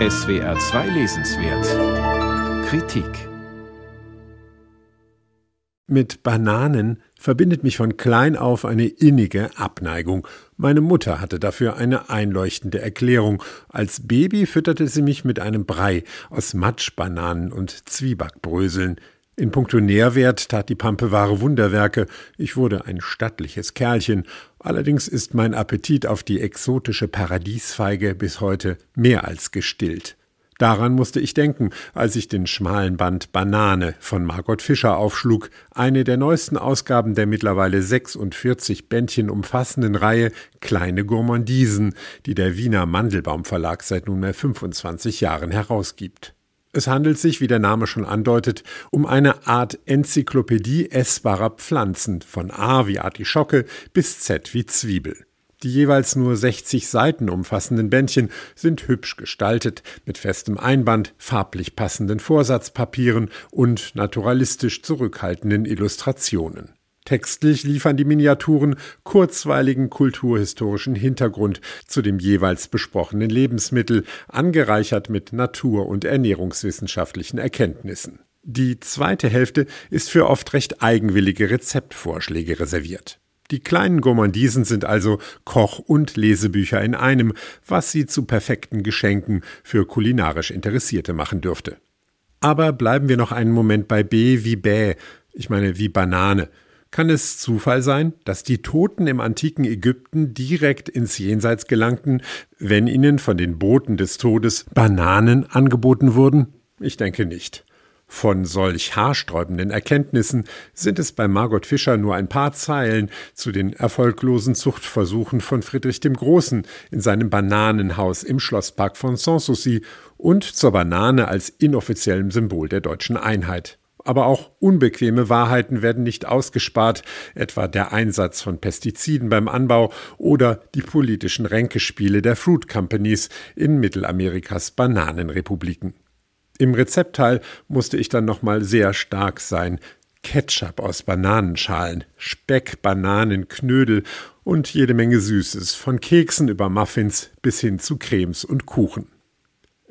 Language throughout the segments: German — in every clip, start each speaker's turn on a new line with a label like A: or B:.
A: SWR 2 Lesenswert Kritik
B: Mit Bananen verbindet mich von klein auf eine innige Abneigung. Meine Mutter hatte dafür eine einleuchtende Erklärung. Als Baby fütterte sie mich mit einem Brei aus Matschbananen und Zwiebackbröseln. In puncto Nährwert tat die Pampe wahre Wunderwerke. Ich wurde ein stattliches Kerlchen. Allerdings ist mein Appetit auf die exotische Paradiesfeige bis heute mehr als gestillt. Daran musste ich denken, als ich den schmalen Band Banane von Margot Fischer aufschlug, eine der neuesten Ausgaben der mittlerweile 46 Bändchen umfassenden Reihe Kleine Gourmandisen, die der Wiener Mandelbaum Verlag seit nunmehr 25 Jahren herausgibt. Es handelt sich, wie der Name schon andeutet, um eine Art Enzyklopädie essbarer Pflanzen, von A wie Artischocke bis Z wie Zwiebel. Die jeweils nur 60 Seiten umfassenden Bändchen sind hübsch gestaltet, mit festem Einband, farblich passenden Vorsatzpapieren und naturalistisch zurückhaltenden Illustrationen. Textlich liefern die Miniaturen kurzweiligen kulturhistorischen Hintergrund zu dem jeweils besprochenen Lebensmittel, angereichert mit natur- und ernährungswissenschaftlichen Erkenntnissen. Die zweite Hälfte ist für oft recht eigenwillige Rezeptvorschläge reserviert. Die kleinen Gourmandisen sind also Koch- und Lesebücher in einem, was sie zu perfekten Geschenken für kulinarisch Interessierte machen dürfte. Aber bleiben wir noch einen Moment bei B wie Bä, ich meine wie Banane. Kann es Zufall sein, dass die Toten im antiken Ägypten direkt ins Jenseits gelangten, wenn ihnen von den Boten des Todes Bananen angeboten wurden? Ich denke nicht. Von solch haarsträubenden Erkenntnissen sind es bei Margot Fischer nur ein paar Zeilen zu den erfolglosen Zuchtversuchen von Friedrich dem Großen in seinem Bananenhaus im Schlosspark von Sanssouci und zur Banane als inoffiziellem Symbol der deutschen Einheit. Aber auch unbequeme Wahrheiten werden nicht ausgespart, etwa der Einsatz von Pestiziden beim Anbau oder die politischen Ränkespiele der Fruit Companies in Mittelamerikas Bananenrepubliken. Im Rezeptteil musste ich dann nochmal sehr stark sein. Ketchup aus Bananenschalen, Speck, Bananen, Knödel und jede Menge Süßes, von Keksen über Muffins bis hin zu Cremes und Kuchen.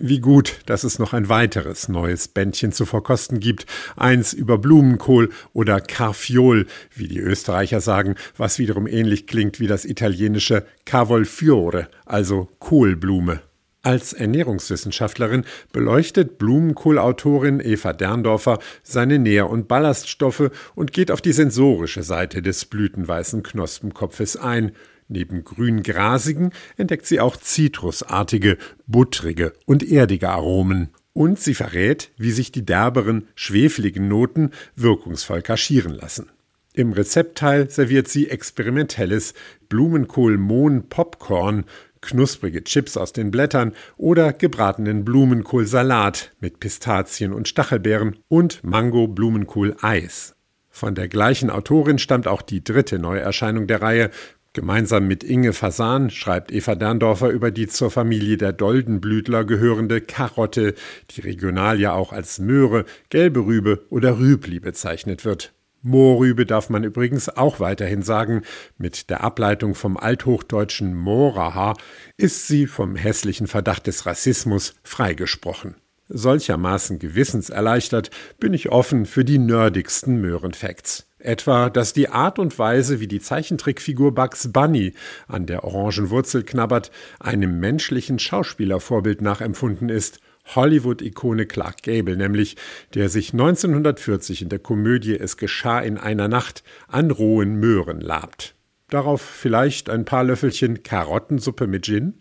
B: Wie gut, dass es noch ein weiteres neues Bändchen zu verkosten gibt, eins über Blumenkohl oder Carfiol, wie die Österreicher sagen, was wiederum ähnlich klingt wie das italienische Cavolfiore, also Kohlblume. Als Ernährungswissenschaftlerin beleuchtet Blumenkohlautorin Eva Derndorfer seine Nähr- und Ballaststoffe und geht auf die sensorische Seite des blütenweißen Knospenkopfes ein – Neben grün-grasigen entdeckt sie auch zitrusartige, buttrige und erdige Aromen. Und sie verrät, wie sich die derberen, schwefeligen Noten wirkungsvoll kaschieren lassen. Im Rezeptteil serviert sie experimentelles Blumenkohl-Mohn-Popcorn, knusprige Chips aus den Blättern oder gebratenen Blumenkohlsalat mit Pistazien und Stachelbeeren und Mango-Blumenkohl-Eis. Von der gleichen Autorin stammt auch die dritte Neuerscheinung der Reihe, Gemeinsam mit Inge Fasan schreibt Eva Derndorfer über die zur Familie der Doldenblütler gehörende Karotte, die regional ja auch als Möhre, gelbe Rübe oder Rübli bezeichnet wird. Mohrrübe darf man übrigens auch weiterhin sagen. Mit der Ableitung vom althochdeutschen Moraha ist sie vom hässlichen Verdacht des Rassismus freigesprochen. Solchermaßen gewissenserleichtert bin ich offen für die nerdigsten Möhrenfacts. Etwa, dass die Art und Weise, wie die Zeichentrickfigur Bugs Bunny an der orangen Wurzel knabbert, einem menschlichen Schauspielervorbild nachempfunden ist. Hollywood-Ikone Clark Gable nämlich, der sich 1940 in der Komödie Es geschah in einer Nacht an rohen Möhren labt. Darauf vielleicht ein paar Löffelchen Karottensuppe mit Gin?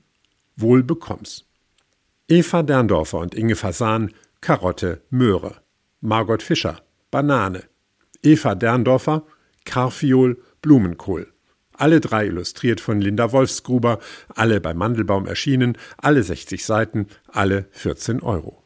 B: Wohl bekomm's. Eva Derndorfer und Inge Fasan Karotte, Möhre. Margot Fischer Banane. Eva Derndorfer, Carfiol, Blumenkohl. Alle drei illustriert von Linda Wolfsgruber, alle bei Mandelbaum erschienen, alle 60 Seiten, alle 14 Euro.